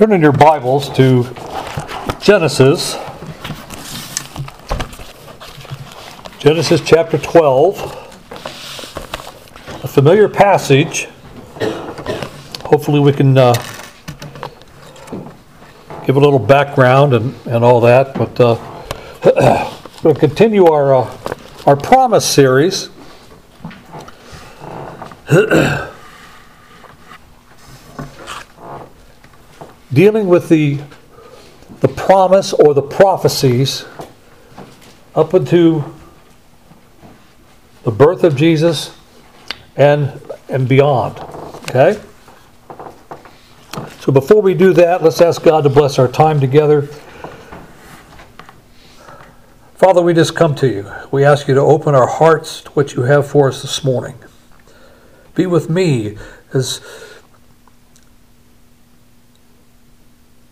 Turn in your Bibles to Genesis. Genesis chapter 12. A familiar passage. Hopefully, we can uh, give a little background and, and all that. But uh, we'll continue our, uh, our promise series. dealing with the, the promise or the prophecies up into the birth of Jesus and, and beyond. Okay? So before we do that, let's ask God to bless our time together. Father, we just come to you. We ask you to open our hearts to what you have for us this morning. Be with me as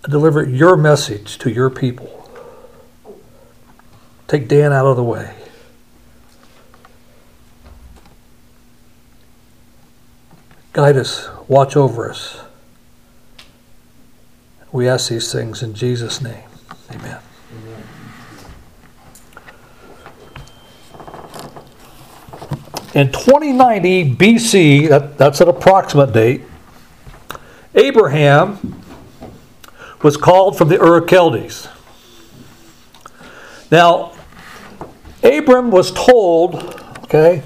deliver your message to your people. Take Dan out of the way. Guide us, watch over us. We ask these things in Jesus' name. Amen. In 2090 BC, that, that's an approximate date, Abraham was called from the Ur Chaldees. Now, Abram was told, okay,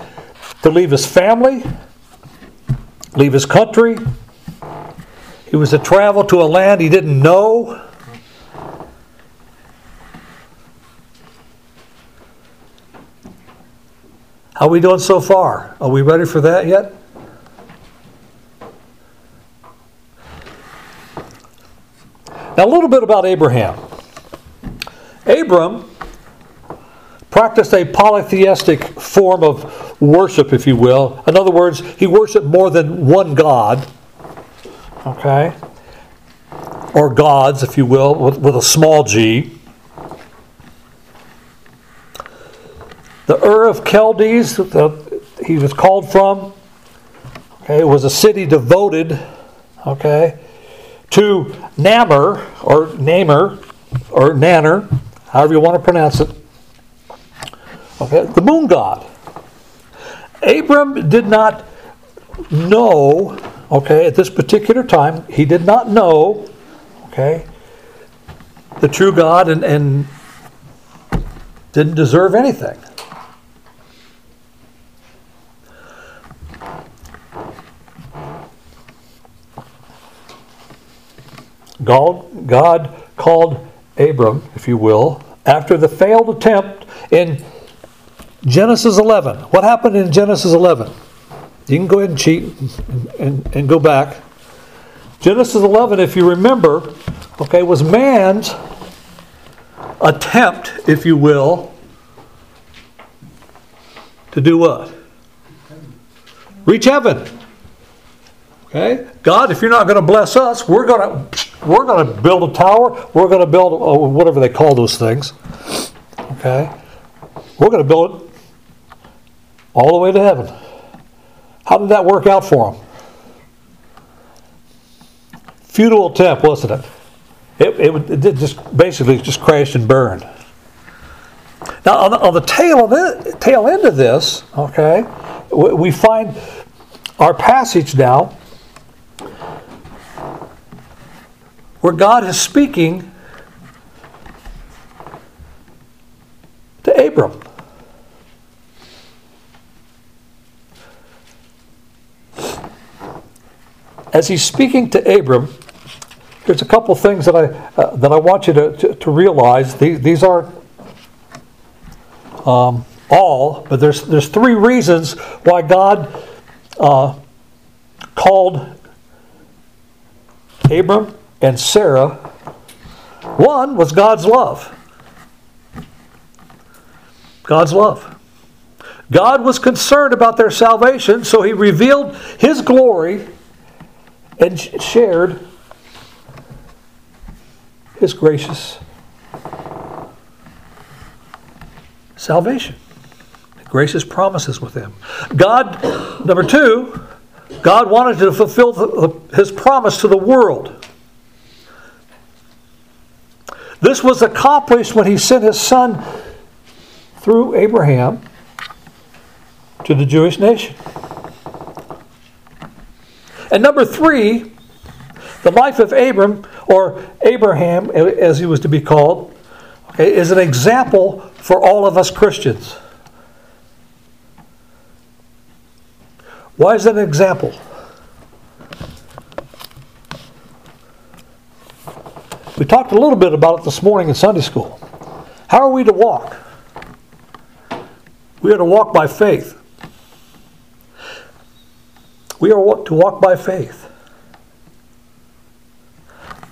to leave his family, leave his country. He was to travel to a land he didn't know. How are we doing so far? Are we ready for that yet? Now, a little bit about Abraham. Abram practiced a polytheistic form of worship, if you will. In other words, he worshiped more than one God. Okay? Or gods, if you will, with, with a small g. The Ur of Chaldees, the, he was called from, okay, was a city devoted, okay, to Namor or Namer or Nanner, however you want to pronounce it. Okay, the moon god. Abram did not know, okay, at this particular time, he did not know, okay, the true God and, and didn't deserve anything. God, God called Abram, if you will, after the failed attempt in Genesis 11. What happened in Genesis 11? You can go ahead and cheat and, and, and go back. Genesis 11, if you remember, okay, was man's attempt, if you will, to do what? Reach heaven. Okay? God, if you're not going to bless us, we're going to we're going to build a tower. We're going to build oh, whatever they call those things. Okay? We're going to build it all the way to heaven. How did that work out for them? Futile attempt, wasn't it? It, it, it just basically just crashed and burned. Now, on the, on the tail, of it, tail end of this, okay, we find our passage now where God is speaking to Abram. As he's speaking to Abram, there's a couple things that I uh, that I want you to, to, to realize. These, these aren't um, all, but there's there's three reasons why God uh, called Abram and Sarah, one was God's love. God's love. God was concerned about their salvation, so he revealed his glory and shared his gracious salvation, gracious promises with them. God, number two, God wanted to fulfill the, his promise to the world This was accomplished when he sent his son through Abraham to the Jewish nation. And number three, the life of Abram, or Abraham as he was to be called, okay, is an example for all of us Christians. Why is that an example? Talked a little bit about it this morning in Sunday school. How are we to walk? We are to walk by faith. We are to walk by faith.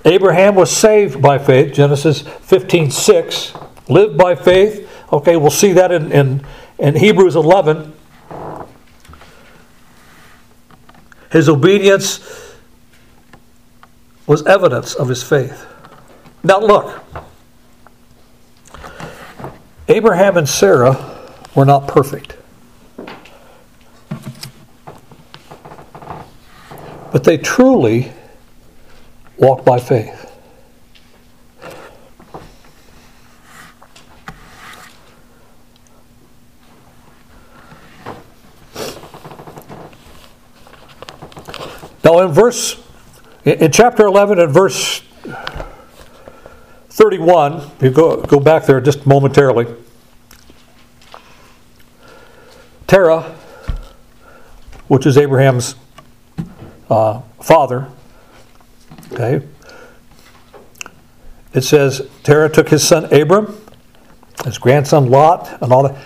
Abraham was saved by faith, Genesis 15 6. Lived by faith. Okay, we'll see that in, in, in Hebrews 11. His obedience was evidence of his faith. Now, look. Abraham and Sarah were not perfect. But they truly walked by faith. Now, in verse, in chapter 11 and verse 31, you go, go back there just momentarily. Terah, which is Abraham's uh, father, okay, it says Terah took his son Abram, his grandson Lot, and all that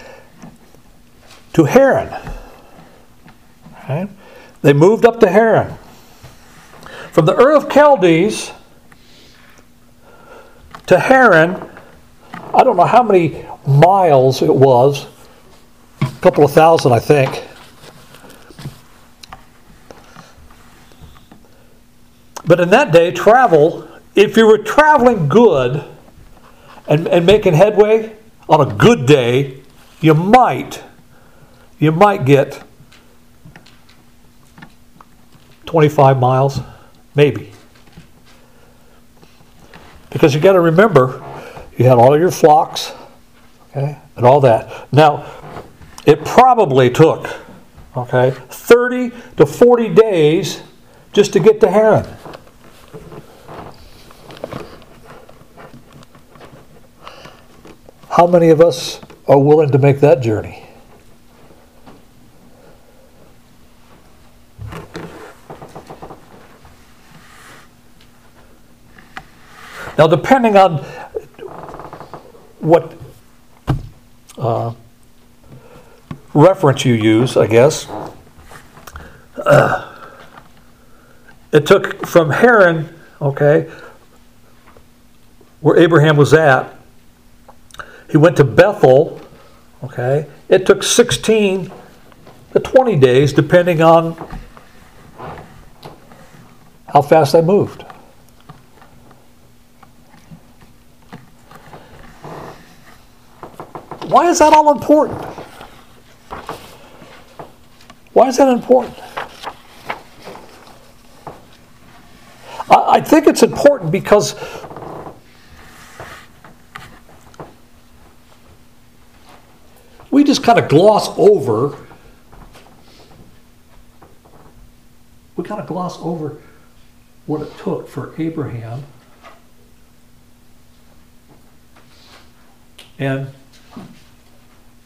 to Haran. Okay? They moved up to Haran. From the Ur of Chaldees to Haran, I don't know how many miles it was, a couple of thousand, I think. But in that day, travel, if you were traveling good and, and making headway on a good day, you might, you might get 25 miles, maybe. Because you got to remember, you had all your flocks, okay, and all that. Now, it probably took, okay, 30 to 40 days just to get to Haran. How many of us are willing to make that journey? Now, depending on what uh, reference you use, I guess. Uh, it took from Haran, okay, where Abraham was at, he went to Bethel, okay. It took 16 to 20 days, depending on how fast they moved. Why is that all important? Why is that important? I, think it's important because we just kind of gloss over, we kind of gloss over what it took for Abraham and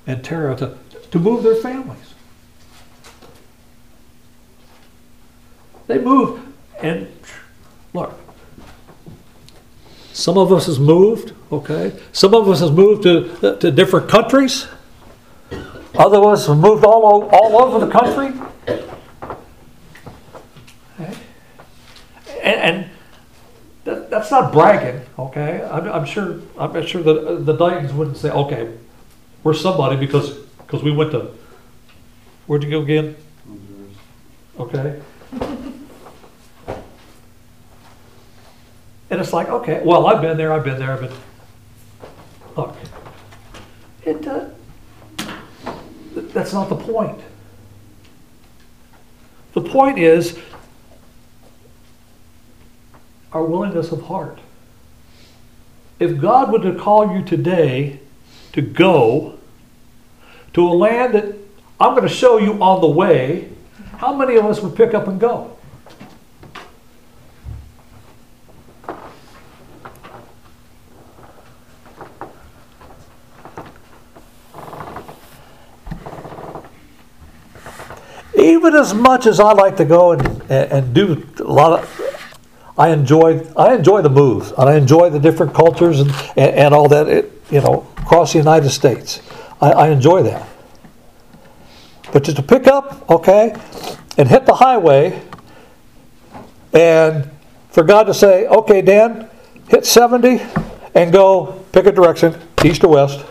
and Terah to, to move their families. They move, and look, some of us has moved, okay? Some of us has moved to, to different countries. Other of us have moved all, all over the country. Okay? And, and that, that's not bragging, okay? I'm, I'm, sure I'm sure that uh, the Daytons wouldn't say, okay, we're somebody because because we went to where'd you go again? Okay. And it's like, okay, well, I've been there, I've been there, but look, it, that's not the point. The point is our willingness of heart. if God were to call you today to go to a land that I'm going to show you on the way, how many of us would pick up and go? even as much as I like to go and, and do a lot of, I enjoy I enjoy the moves and I enjoy the different cultures and, and, and all that. It, you know, across the United States, I, I enjoy that. But just to pick up, okay, and hit the highway, and for God to say, okay, Dan, hit 70 and go pick a direction, east or west.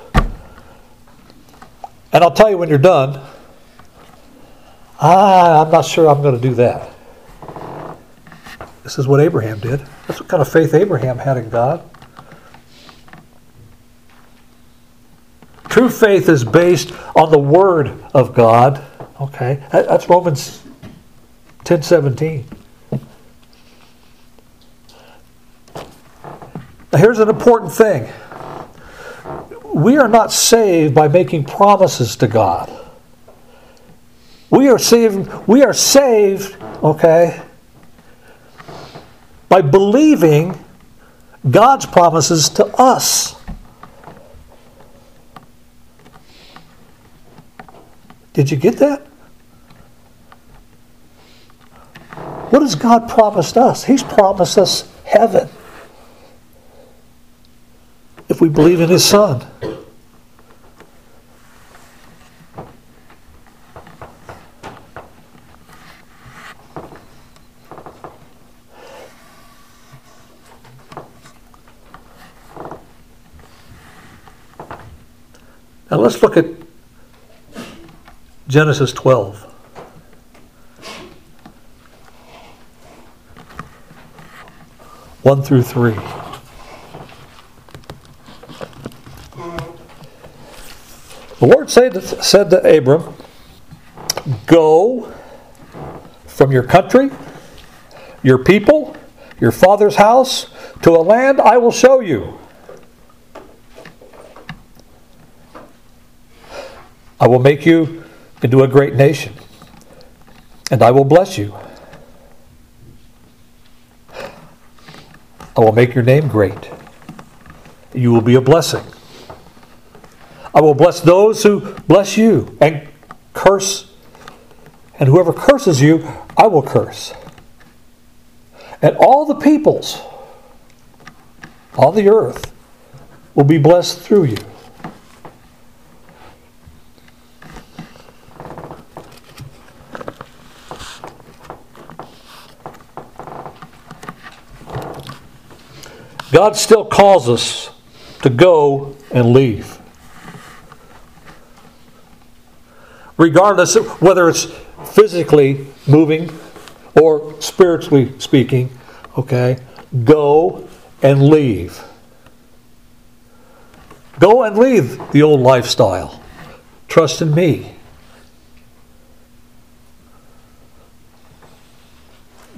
And I'll tell you when you're done. Ah, I'm not sure I'm going to do that. This is what Abraham did. That's what kind of faith Abraham had in God. True faith is based on the Word of God. Okay, that's Romans 10 17. Now, here's an important thing we are not saved by making promises to God. We are saved, we are saved, okay, by believing God's promises to us. Did you get that? What has God promised us? He's promised us heaven if we believe in His Son. Now let's look at Genesis 12. One through three. The Lord said, said to Abram, Go from your country, your people, your father's house, to a land I will show you. I will make you into a great nation, and I will bless you. I will make your name great. You will be a blessing. I will bless those who bless you, and curse, and whoever curses you, I will curse. And all the peoples, all the earth, will be blessed through you. God still calls us to go and leave. Regardless of whether it's physically moving or spiritually speaking, okay? Go and leave. Go and leave the old lifestyle. Trust in me.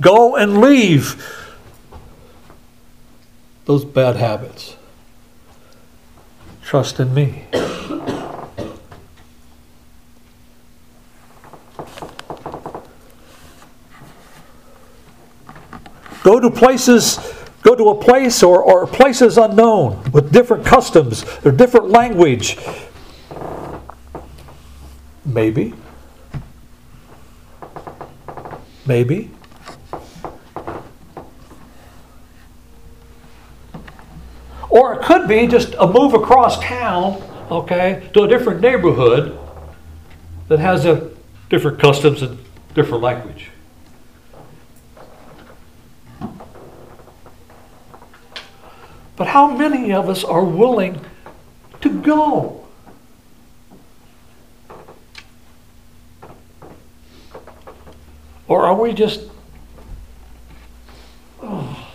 Go and leave those bad habits. Trust in me. Go to places, go to a place or, or places unknown with different customs or different language. Maybe. Maybe. Or it could be just a move across town, okay, to a different neighborhood that has a different customs and different language. But how many of us are willing to go? Or are we just, oh,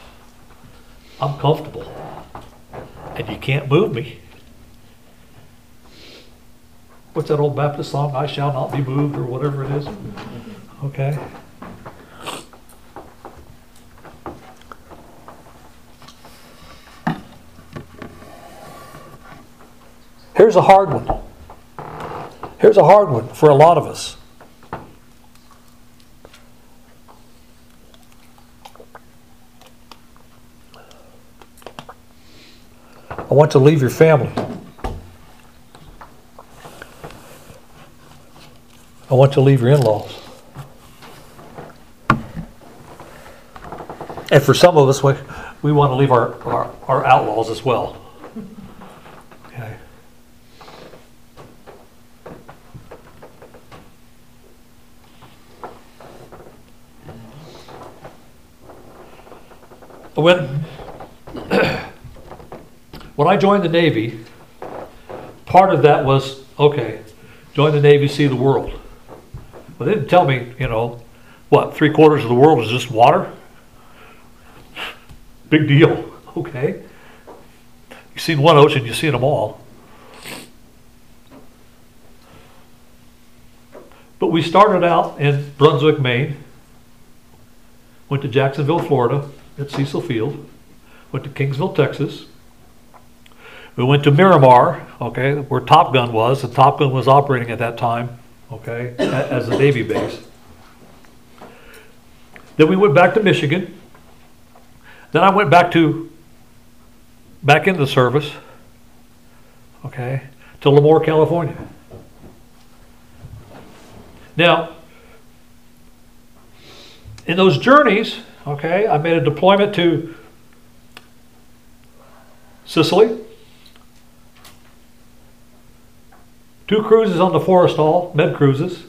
I'm comfortable and you can't move me. What's that old Baptist song? I shall not be moved, or whatever it is. Okay. Here's a hard one. Here's a hard one for a lot of us. I want to leave your family. I want to leave your in laws. And for some of us, we, we want to leave our, our, our outlaws as well. Okay. When, when I joined the Navy, part of that was okay, join the Navy, see the world. Well, they didn't tell me, you know, what, three quarters of the world is just water? Big deal, okay? You've seen one ocean, you've seen them all. But we started out in Brunswick, Maine, went to Jacksonville, Florida, at Cecil Field, went to Kingsville, Texas. We went to Miramar, okay, where Top Gun was. The Top Gun was operating at that time, okay, as a Navy base. Then we went back to Michigan. Then I went back to back into the service, okay, to Lemoore, California. Now, in those journeys, okay, I made a deployment to Sicily, two cruises on the Forrestal, med cruises.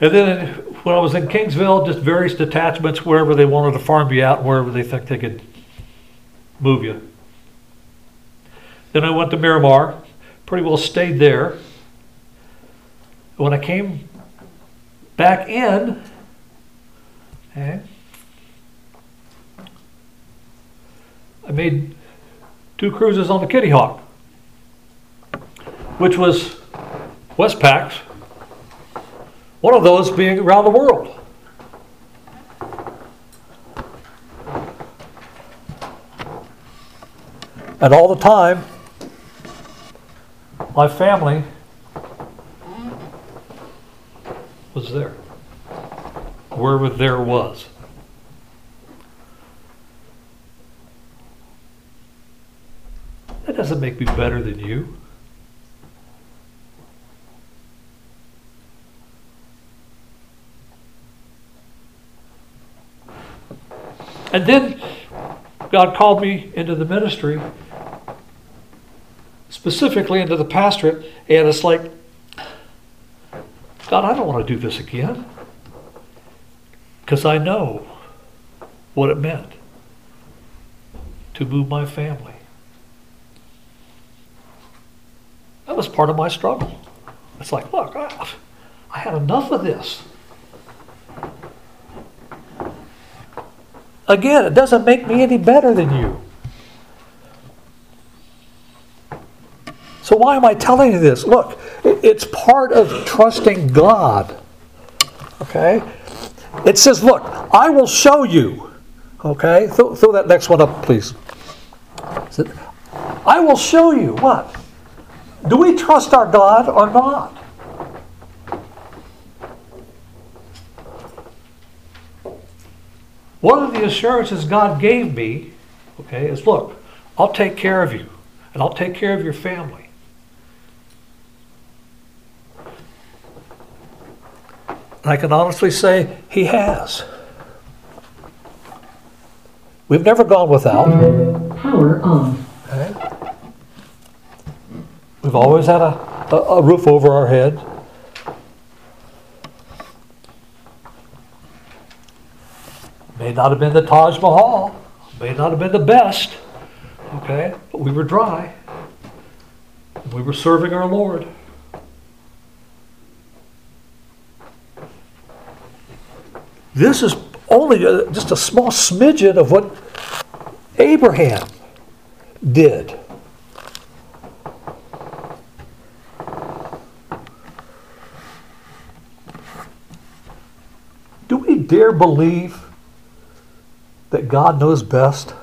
And then when I was in Kingsville, just various detachments wherever they wanted to farm you out, wherever they think they could move you. Then I went to Miramar, pretty well stayed there. When I came back in, okay, I made two cruises on the Kitty Hawk, which was Westpac's one of those being around the world. And all the time, my family was there, wherever there was. That doesn't make me better than you. And then God called me into the ministry, specifically into the pastorate, and it's like, God, I don't want to do this again. Because I know what it meant to move my family. That was part of my struggle. It's like, look, I, I had enough of this. Again, it doesn't make me any better than you. So, why am I telling you this? Look, it's part of trusting God. Okay? It says, Look, I will show you. Okay? Throw, throw that next one up, please. I will show you. What? Do we trust our God or not? One of the assurances God gave me, okay, is look, I'll take care of you and I'll take care of your family. And I can honestly say He has. We've never gone without. Power on. Okay. We've always had a, a, a roof over our head. May not have been the Taj Mahal, may not have been the best, okay, but we were dry. We were serving our Lord. This is only a, just a small smidgen of what Abraham did. Do we dare believe that God knows best?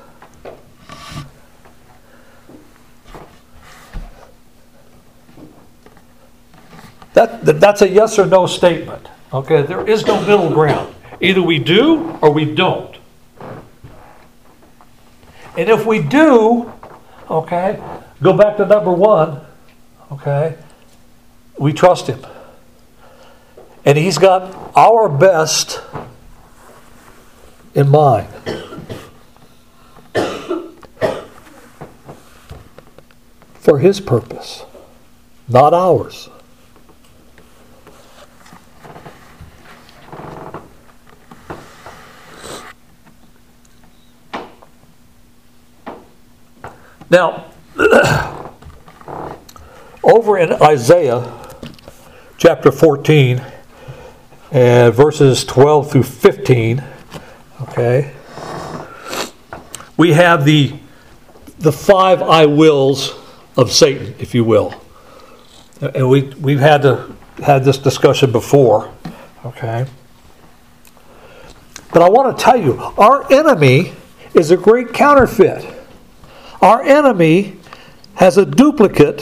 That, that, that's a yes or no statement. Okay, there is no middle ground. Either we do or we don't. And if we do, okay, go back to number one, okay, we trust him. And he's got our best in mind. For his purpose, not ours. Now, over in Isaiah chapter 14 and verses 12 through 15, okay, we have the, the five I wills of Satan, if you will. And we, we've had, to, had this discussion before, okay? But I want to tell you, our enemy is a great counterfeit. Our enemy has a duplicate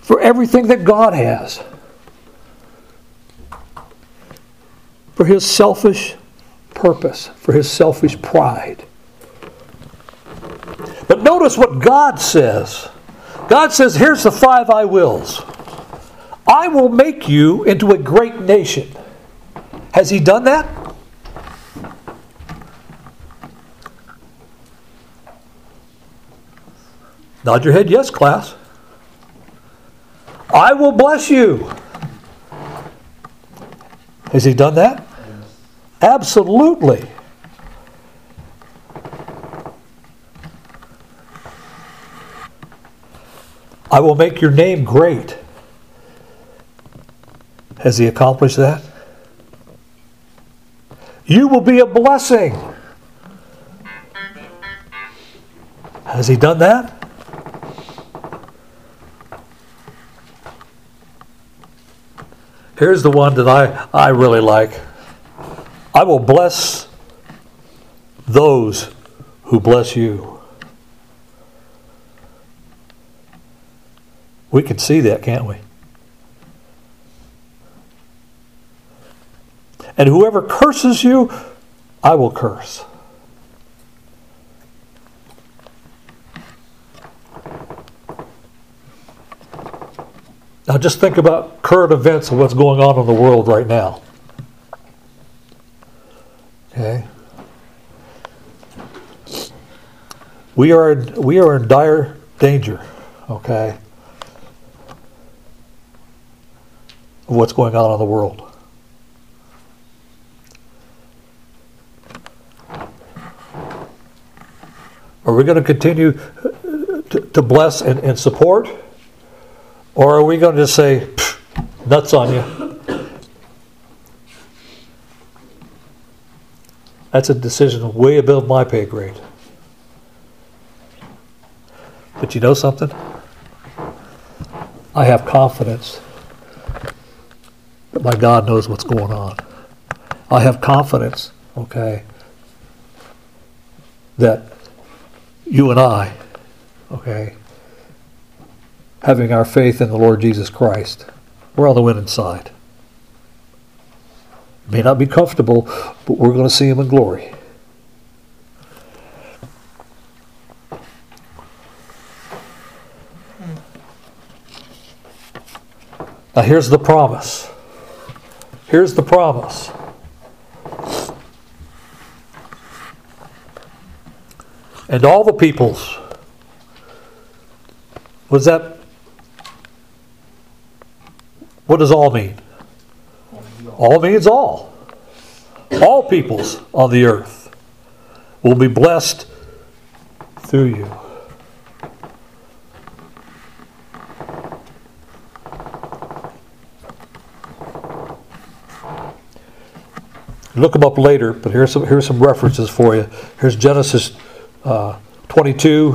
for everything that God has. For his selfish purpose, for his selfish pride. But notice what God says. God says, Here's the five I wills. I will make you into a great nation. Has he done that? Nod your head, yes, class. I will bless you. Has he done that? Absolutely. I will make your name great. Has he accomplished that? You will be a blessing. Has he done that? Here's the one that I, I really like. I will bless those who bless you. We can see that, can't we? And whoever curses you, I will curse. Now just think about current events and what's going on in the world right now. Okay? We are in, we are in dire danger, okay? Of what's going on in the world. Are we going to continue to, to bless and, and support? Or are we going to just say, nuts on you? That's a decision way above my pay grade. But you know something? I have confidence that my God knows what's going on. I have confidence, okay, that you and I, okay, having our faith in the Lord Jesus Christ, we're on the winning side. May not be comfortable, but we're going to see Him in glory. Now, here's the promise. Here's the promise. And all the peoples. Was that what does all mean? All means all. All peoples on the earth will be blessed through you. Look them up later, but here's some, here's some references for you. Here's Genesis uh, 22,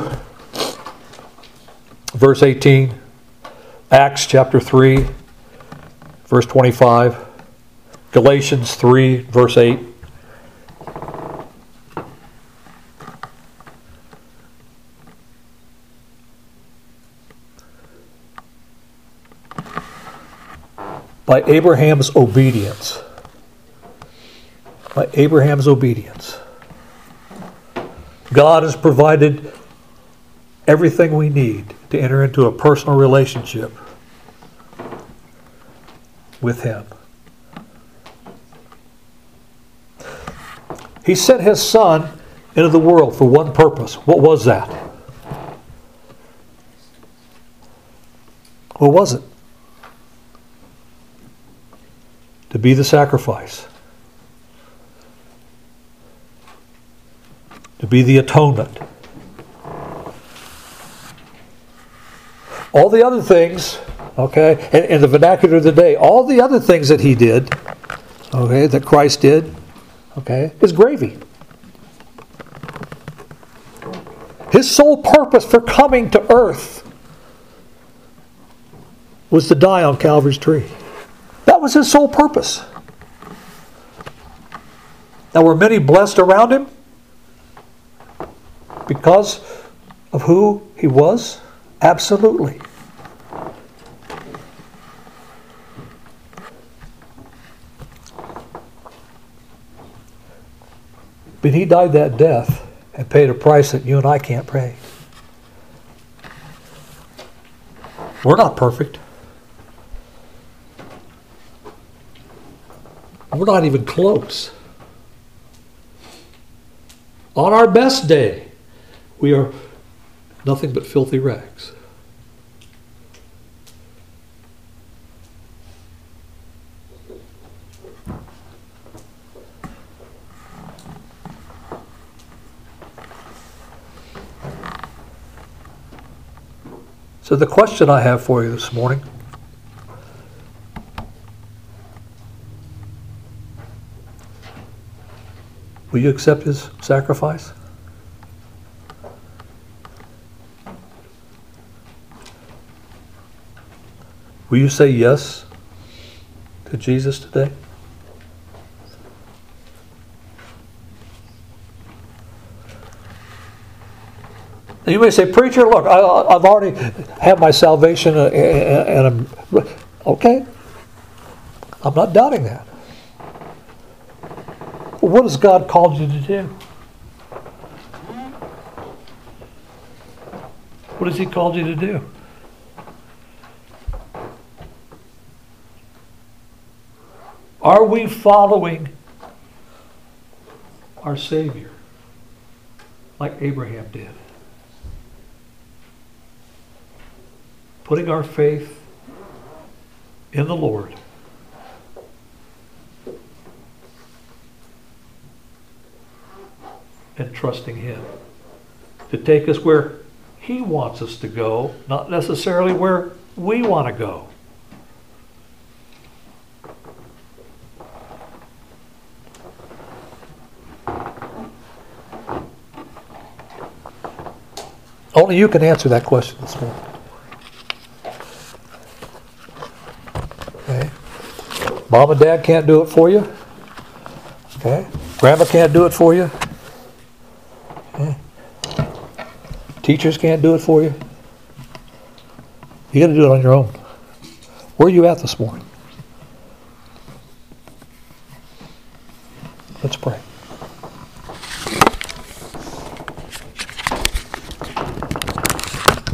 verse 18, Acts chapter 3, verse 25, Galatians 3, verse 8. by Abraham's obedience. By Abraham's obedience. God has provided everything we need to enter into a personal relationship with Him. He sent His Son into the world for one purpose. What was that? What was it? To be the sacrifice. To be the atonement. All the other things, okay, in, the vernacular of the day, all the other things that he did, okay, that Christ did, okay, is gravy. His sole purpose for coming to earth was to die on Calvary's tree. That was his sole purpose. Now, were many blessed around him because of who he was? Absolutely. But he died that death and paid a price that you and I can't pay. We're not perfect. We're not even close. On our best day, we are nothing but filthy rags. So, the question I have for you this morning will you accept his sacrifice? Will you say yes to Jesus today? You may say, Preacher, look, I, I've already had my salvation uh, and I'm. Okay. I'm not doubting that. What has God called you to do? What has He called you to do? Are we following our Savior like Abraham did? Putting our faith in the Lord. And trusting Him to take us where He wants us to go, not necessarily where we want to go. Only you can answer that question this morning. Mom and dad can't do it for you. Okay. Grandma can't do it for you. Okay. Teachers can't do it for you. You got to do it on your own. Where are you at this morning?